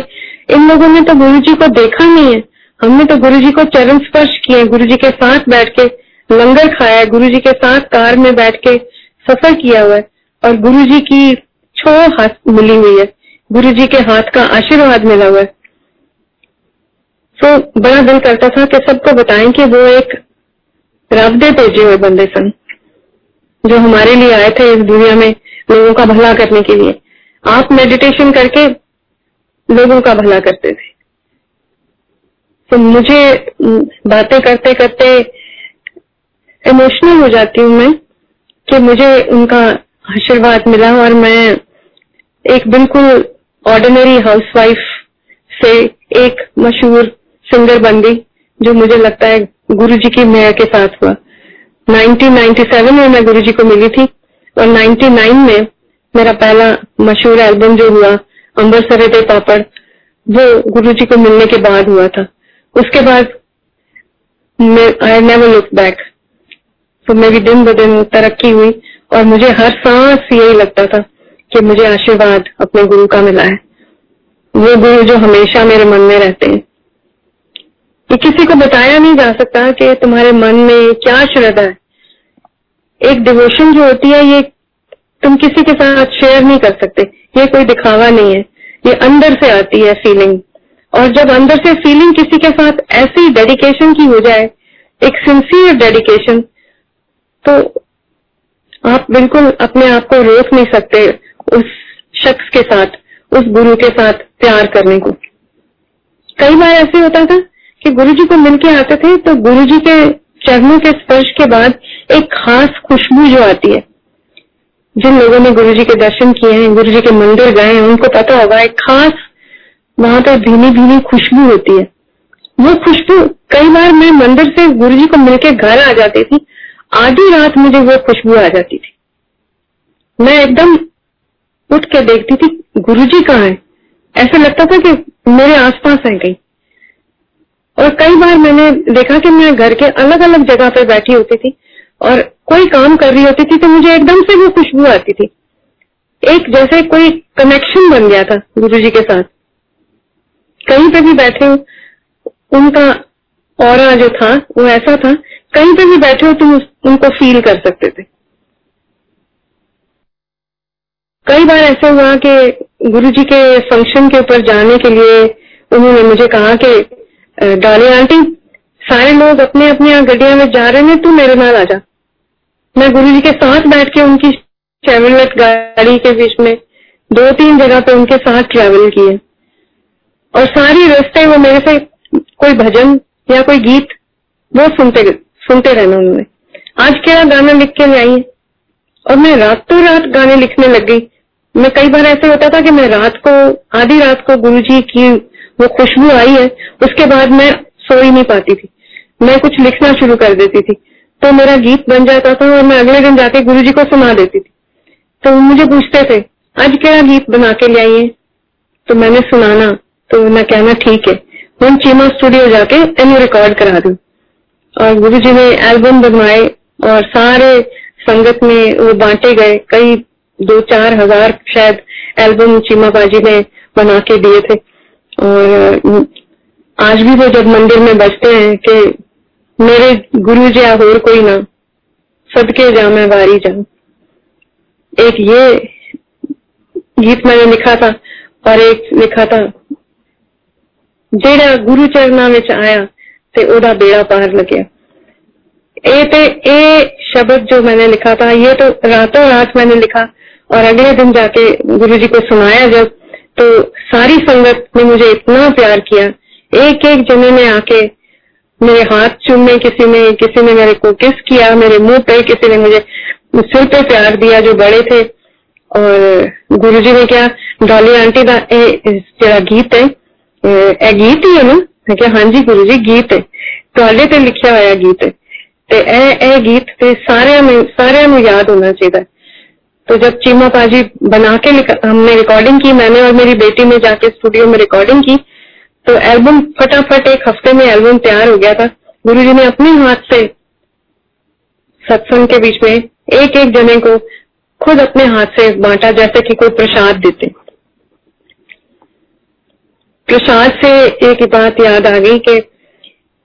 इन लोगों ने तो गुरु जी को देखा नहीं है। हमने तो गुरु जी को चरण स्पर्श किए गुरु जी के साथ बैठ के लंगर खाया गुरु जी के साथ कार में बैठ के सफ़र किया हुआ है। और गुरु जी की छो हाथ मिली हुई है। गुरु जी के हाथ का आशीर्वाद मिला हुआ है। तो बड़ा दिल करता था कि सबको बताएँ कि वो एक रावदे भेजे हुए बंदे सन। जो हमारे लिए आए थे इस दुनिया में लोगों का भला करने के लिए। आप मेडिटेशन करके लोगों का भला करते थे। तो मुझे बातें करते करते इमोशनल हो जाती हूँ मैं कि मुझे उनका आशीर्वाद मिला और मैं एक बिल्कुल ऑर्डिनरी हाउसवाइफ से एक मशहूर सिंगर बन गई, जो मुझे लगता है गुरु जी की मेयर के साथ हुआ। 1997 में मैं गुरु जी को मिली थी और 99 में मेरा पहला मशहूर एल्बम जो हुआ, अंबर सरे पापड़, वो गुरु जी को मिलने के बाद हुआ था। उसके बाद आई नेवर लुक बैक तो मेरी दिन ब दिन तरक्की हुई और मुझे हर सांस यही लगता था कि मुझे आशीर्वाद अपने गुरु का मिला है। वो गुरु जो हमेशा मेरे मन में रहते हैं। ये किसी को बताया नहीं जा सकता कि तुम्हारे मन में क्या श्रद्धा है। एक डिवोशन जो होती है, ये तुम किसी के साथ शेयर नहीं कर सकते। ये कोई दिखावा नहीं है। ये अंदर से आती है फीलिंग और जब अंदर से फीलिंग किसी के साथ ऐसी डेडिकेशन की हो जाए, एक सिंसियर डेडिकेशन तो आप बिल्कुल अपने आप को रोक नहीं सकते उस शख्स के साथ, उस गुरु के साथ प्यार करने को। कई बार ऐसे होता था कि गुरु जी को मिलके आते थे तो गुरु जी के चरणों के स्पर्श के बाद एक खास खुशबू जो आती है। जिन लोगों ने गुरु जी के दर्शन किए हैं गुरु जी के मंदिर गए हैं, उनको पता होगा, एक खास वहाँ पर भीनी भीनी खुशबू होती है। वो खुशबू, कई बार मैं मंदिर से गुरु जी को मिलके घर आ जाती थी, आधी रात मुझे वो खुशबू आ जाती थी। मैं एकदम उठ के देखती थी गुरु जी कहाँ है? ऐसा लगता था कि मेरे आसपास है कहीं। और कई बार मैंने देखा कि मैं घर के अलग अलग जगह पर बैठी होती थी और कोई काम कर रही होती थी तो मुझे एकदम से वो खुशबू आती थी। एक जैसे कोई कनेक्शन बन गया था गुरु जी के साथ। कहीं पे भी बैठे हो, उनका और जो था, वो ऐसा था, कहीं पे भी बैठे हो तुम उनको फील कर सकते थे। कई बार ऐसा हुआ कि गुरु जी के फ़ंक्शन के ऊपर जाने के लिए उन्होंने मुझे कहा कि डॉली आंटी सारे लोग अपने अपने यहाँ गड्डिया में जा रहे हैं, तू मेरे नाल आ जा। मैं गुरु जी के साथ बैठ के उनकी ट्रेवलट गाड़ी के बीच में दो तीन जगह पे उनके साथ ट्रेवल किए। और सारी रास्ते वो मेरे से कोई भजन या कोई गीत वो सुनते सुनते रहना उन्होंने। आज क्या गाना लिख के आई? है और मैं रातों रात गाने लिखने लग गई। मैं कई बार ऐसे होता था कि मैं रात को, आधी रात को गुरु जी की वो खुशबू आई है, उसके बाद मैं सो ही नहीं पाती थी। मैं कुछ लिखना शुरू कर देती थी। तो मेरा गीत बन जाता था और मैं अगले दिन जाके गुरु जी को सुना देती थी। तो मुझे पूछते थे, आज क्या गीत बना के ले आई है? तो मैंने, सुनाना। तो मैं कहना ठीक है हम चीमा स्टूडियो जाके इन्हें रिकॉर्ड करा दी। और गुरु जी ने एल्बम बनवाए और सारे संगत में वो बांटे गए। कई दो चार हज़ार शायद एल्बम चीमा बाजी ने बना के दिए थे। और आज भी वो जब मंदिर में बजते हैं कि मेरे गुरु जी और कोई ना सदके जा मैं वारी जा एक ये गीत मैंने लिखा था और एक लिखा था ਜਿਹੜਾ ਗੁਰੂ ਚਰਨਾਂ ਵਿੱਚ ਆਇਆ ਤੇ ਉਹਦਾ बेड़ा पार लगे ए ते ए शब्द जो मैंने लिखा था ये तो रातों रात मैंने लिखा और अगले दिन जाके गुरु जी को सुनाया जब तो सारी संगत ने मुझे इतना प्यार किया एक एक जने ने आके मेरे हाथ चूमे किसी ने किसी ने मेरे को किस किया मेरे मुंह पे किसी ने मुझे सिर पे प्यार दिया जो बड़े थे और गुरु जी ने क्या डॉली आंटी का जरा गीत है ਇਹ ਗੀਤ ਹੀ ਹੈ ਨਾ ਮੈਂ ਕਿਹਾ ਹਾਂਜੀ ਗੁਰੂ ਜੀ ਗੀਤ ਹੈ ਤੁਹਾਡੇ ਤੇ ਲਿਖਿਆ ਹੋਇਆ ਗੀਤ ਹੈ ਤੇ ਇਹ ਇਹ ਗੀਤ ਤੇ ਸਾਰਿਆਂ ਨੂੰ ਸਾਰਿਆਂ ਨੂੰ याद होना चाहिए तो जब चीमा पाजी बना के हमने रिकॉर्डिंग की मैंने और मेरी बेटी ने जाके स्टूडियो में रिकॉर्डिंग की तो एल्बम फटाफट एक हफ़्ते में एल्बम तैयार हो गया था। गुरु जी ने अपने हाथ से सत्संग के बीच में एक एक जने को खुद अपने हाथ से बांटा, जैसे कि कोई प्रसाद देते। प्रसाद से एक बात याद आ गई कि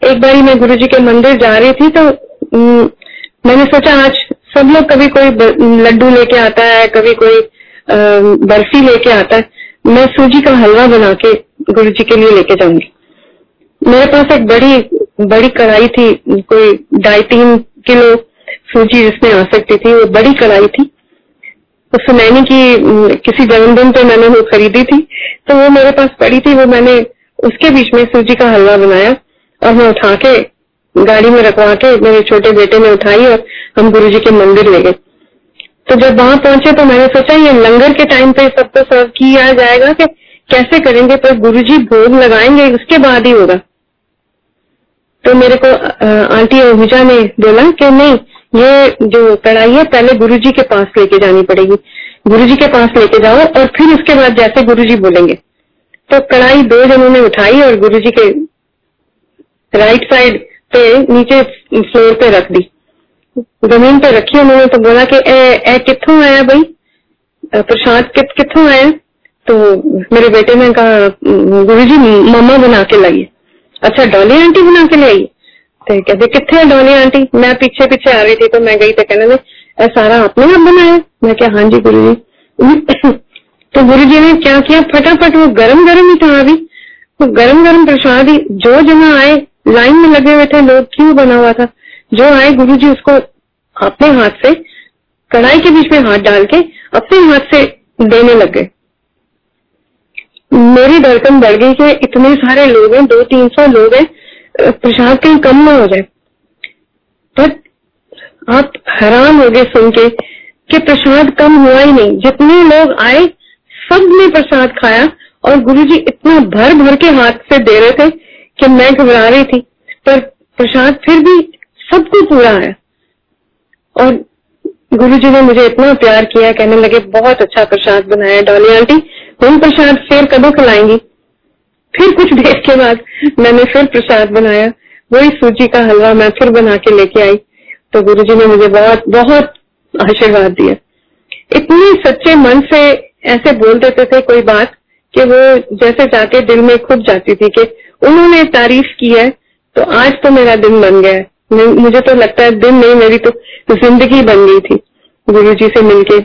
एक बारी मैं गुरु जी के मंदिर जा रही थी तो मैंने सोचा, आज सब लोग कभी कोई लड्डू लेके आता है, कभी कोई बर्फ़ी लेके आता है। मैं सूजी का हलवा बना के गुरु जी के लिए लेके जाऊँगी। मेरे पास एक बड़ी बड़ी कढ़ाई थी, कोई ढाई तीन किलो सूजी जिसमें आ सकती थी, वो बड़ी कढ़ाई थी। तो सुनैनी की, किसी जन्मदिन पे मैंने वो खरीदी थी तो वो मेरे पास पड़ी थी, वो मैंने उसके बीच में सूजी का हलवा बनाया और मैं उठा के गाड़ी में रखवा के मेरे छोटे बेटे ने उठाई और हम गुरु जी के मंदिर ले गए। तो जब वहाँ पहुँचे तो मैंने सोचा, ये लंगर के टाइम पे सबको सर्व किया जाएगा कि कैसे करेंगे? पर गुरु जी भोग लगाएँगे उसके बाद ही होगा। तो मेरे को आंटी अभिजा ने बोला कि नहीं ये जो कढ़ाई है पहले गुरु जी के पास लेके जानी पड़ेगी। गुरु जी के पास लेके जाओ और फिर उसके बाद जैसे गुरु जी बोलेंगे। तो कढ़ाई दो जनों ने उठाई और गुरु जी के राइट साइड पे नीचे फ्लोर पे रख दी। ज़मीन पे रखी उन्होंने तो बोला कि ए, ए कितों आया भाई? प्रसाद कित कितों आया? तो मेरे बेटे ने कहा गुरु जी मम्मा बना के लाई अच्छा डॉली आंटी बना के ले आई तो कहते, कितने डॉली आंटी? मैं पीछे पीछे आ रही थी तो मैं गई तो कहने सारा आपने आप बनाया? मैं क्या हाँ जी गुरु जी तो गुरु जी ने क्या किया, फटाफट वो गरम गरम ही था अभी वो गरम गरम प्रसाद ही जो जहाँ आए, लाइन में लगे हुए थे, लोग क्यों बना हुआ था? जो आए गुरु जी उसको अपने हाथ से, कढ़ाई के बीच में हाथ डाल के, अपने हाथ से देने लग गए। मेरी धड़कन बढ़ गई कि इतने सारे लोग हैं, दो तीन सौ लोग हैं प्रसाद कहीं कम ना हो जाए। पर आप हैरान हो गए सुन के कि प्रसाद कम हुआ ही नहीं। जितने लोग आए, सबने प्रसाद खाया और गुरु जी इतना भर भर के हाथ से दे रहे थे कि मैं घबरा रही थी। पर प्रसाद फिर भी सबको पूरा आया और गुरु जी ने मुझे इतना प्यार किया, कहने लगे, बहुत अच्छा प्रसाद बनाया डॉली आंटी। तुम प्रसाद फिर कदों खिलाएँगी फिर कुछ देर के बाद मैंने फिर प्रसाद बनाया। वही सूजी का हलवा मैं फिर बना के लेके आई। तो गुरुजी ने मुझे बहुत बहुत आशीर्वाद दिया। इतने सच्चे मन से ऐसे बोल देते थे कोई बात कि वो जैसे जाके दिल में खुद जाती थी कि उन्होंने तारीफ़ की है तो आज तो मेरा दिन बन गया है। मुझे तो लगता है दिन नहीं, मेरी तो ज़िंदगी बन गई थी। गुरु जी से मिलके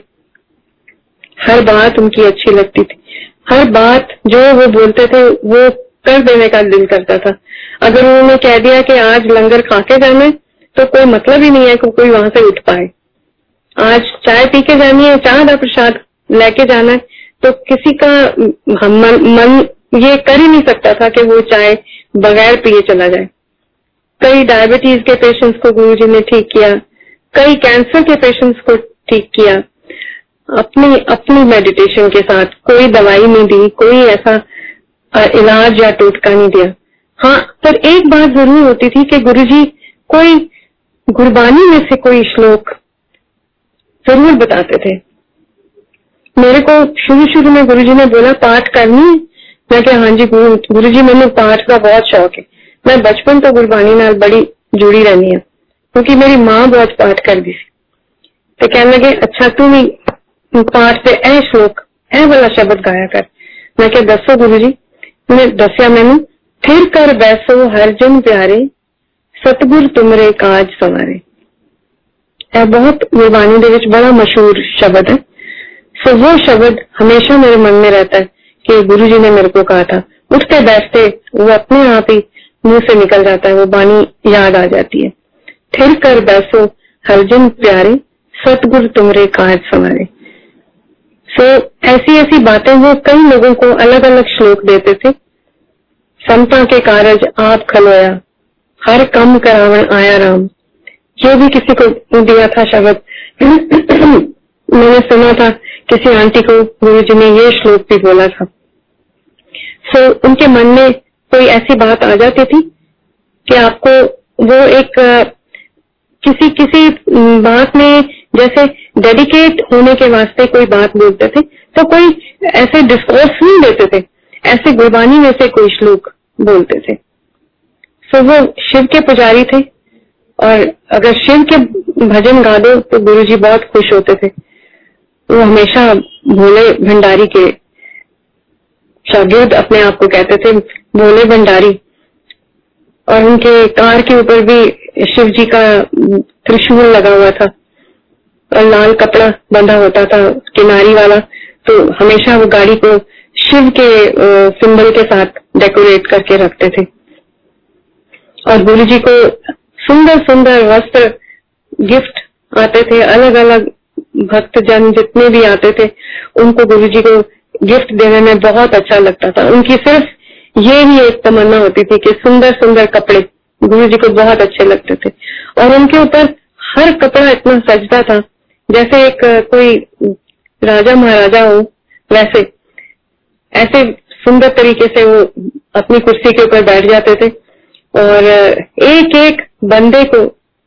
हर बात उनकी अच्छी लगती थी। हर बात जो वो बोलते थे वो कर देने का दिल करता था। अगर उन्होंने कह दिया कि आज लंगर खा के जाना तो कोई मतलब ही नहीं है कि कोई वहाँ से उठ पाए। आज चाय पी के जानी है चाह का प्रसाद लेके जाना है तो किसी का मन, मन ये कर ही नहीं सकता था कि वो चाय बगैर पिए चला जाए। कई डायबिटीज़ के पेशेंट्स को गुरु जी ने ठीक किया कई कैंसर के पेशेंट्स को ठीक किया अपनी अपनी मेडिटेशन के साथ कोई दवाई नहीं दी, कोई ऐसा इलाज या टोटका नहीं दिया। हाँ पर एक बात ज़रूर होती थी कि गुरुजी, कोई गुरबानी में से कोई श्लोक ज़रूर बताते थे। मेरे को शुरू शुरू में गुरुजी ने बोला, पाठ करनी? है मैं क्या हाँ जी गुरु जी मैंने पाठ का बहुत शौक है। मैं बचपन तो गुरबानी नाल बड़ी जुड़ी रहनी है, क्योंकि मेरी माँ बहुत पाठ कर दी तो कहने लगे अच्छा तू भी पाठ से ऐ श्लोक ऐ वाला शब्द गाया कर। मैं क्या दसो गुरु जी मैं दसिया मैनू, फिर कर बैसो हर जन प्यारे, सतगुर तुमरे काज सवारे। यह बहुत गुरबाणी देख बड़ा मशहूर शब्द है। सो वो शब्द हमेशा मेरे मन में रहता है कि गुरु जी ने मेरे को कहा था। उठते बैठते वो अपने आप ही मुँह से निकल जाता है, वो बाणी याद आ जाती है। फिर कर बैसो हर जन प्यारे, सतगुर तुमरे काज सवारे। सो so, ऐसी ऐसी बातें वो कई लोगों को अलग अलग श्लोक देते थे। समता के कारज आप खलोया हर कम करावन आया राम। ये भी किसी को दिया था शब्द मैंने सुना था किसी आंटी को गुरु जी ने ये श्लोक भी बोला था। सो so, उनके मन में कोई ऐसी बात आ जाती थी कि आपको वो एक किसी किसी बात में जैसे डेडिकेट होने के वास्ते कोई बात बोलते थे तो कोई ऐसे डिस्कोर्स नहीं देते थे, ऐसे गुरबानी में से कोई श्लोक बोलते थे। सो वो शिव के पुजारी थे, और अगर शिव के भजन गा दो तो गुरु जी बहुत खुश होते थे। वो हमेशा भोले भंडारी के शागिर्द अपने आप को कहते थे, भोले भंडारी। और उनके कार के ऊपर भी शिव जी का त्रिशूल लगा हुआ था। और लाल कपड़ा बंधा होता था, किनारी वाला तो हमेशा वो गाड़ी को शिव के सिंबल के साथ डेकोरेट करके रखते थे। और गुरु जी को सुंदर सुंदर वस्त्र गिफ्ट आते थे अलग अलग भक्त जन जितने भी आते थे, उनको गुरु जी को गिफ्ट देने में बहुत अच्छा लगता था। उनकी सिर्फ़ ये ही एक तमन्ना होती थी कि सुंदर सुंदर कपड़े गुरु जी को बहुत अच्छे लगते थे। और उनके ऊपर हर कपड़ा इतना सजता था जैसे एक, कोई राजा महाराजा हो, वैसे, ऐसे सुंदर तरीके से वो अपनी कुर्सी के ऊपर बैठ जाते थे। और एक एक बंदे को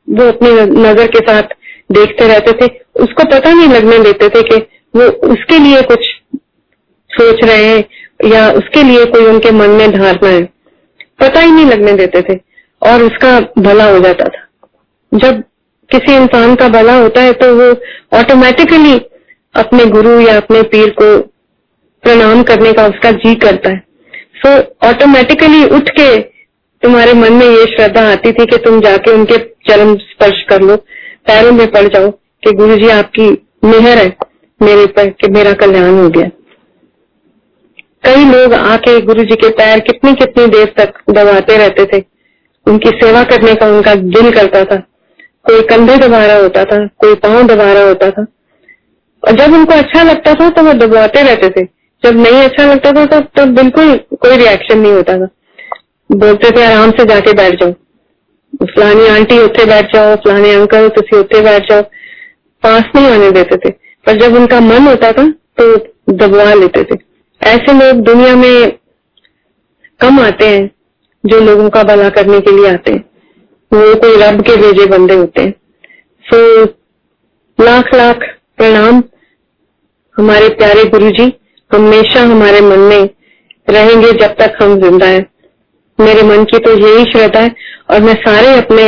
वो अपनी नज़र के साथ देखते रहते थे। उसको पता नहीं लगने देते थे कि वो उसके लिए कुछ सोच रहे हैं या उसके लिए कोई उनके मन में धारणा है। पता ही नहीं लगने देते थे और उसका भला हो जाता था। जब किसी इंसान का भला होता है तो वो ऑटोमेटिकली अपने गुरु या अपने पीर को प्रणाम करने का उसका जी करता है। सो so, ऑटोमेटिकली उठ के तुम्हारे मन में ये श्रद्धा आती थी कि तुम जाके उनके चरम स्पर्श कर लो पैरों में पड़ जाओ कि गुरु जी आपकी मेहर है मेरे पर कि मेरा कल्याण हो गया। कई लोग आके गुरु जी के पैर कितनी कितनी देर तक दबाते रहते थे। उनकी सेवा करने का उनका दिल करता था। कोई कंधे दबा रहा होता था, कोई पाँव दबा रहा होता था। और जब उनको अच्छा लगता था तो वो दबाते रहते थे। जब नहीं अच्छा लगता था तो तब बिल्कुल कोई रिएक्शन नहीं होता था। बोलते थे, आराम से जाके बैठ जाओ। फलानी आंटी उत्थे बैठ जाओ, फलाने अंकल तुम उत्थे बैठ जाओ। पास नहीं आने देते थे। पर जब उनका मन होता था तो दबवा लेते थे। ऐसे लोग दुनिया में कम आते हैं, जो लोगों का भला करने के लिए आते हैं। वो कोई रब के भेजे बंदे होते हैं। सो so, लाख लाख प्रणाम हमारे प्यारे गुरु जी। हमेशा हमारे मन में रहेंगे जब तक हम ज़िंदा हैं। मेरे मन की तो यही श्रद्धा है और मैं सारे अपने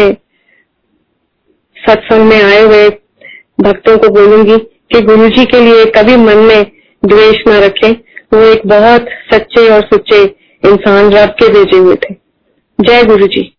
सत्संग में आए हुए भक्तों को बोलूँगी कि गुरु जी के लिए कभी मन में द्वेष न रखें। वो एक बहुत सच्चे और सुच्चे इंसान रब के भेजे हुए थे। जय गुरु जी।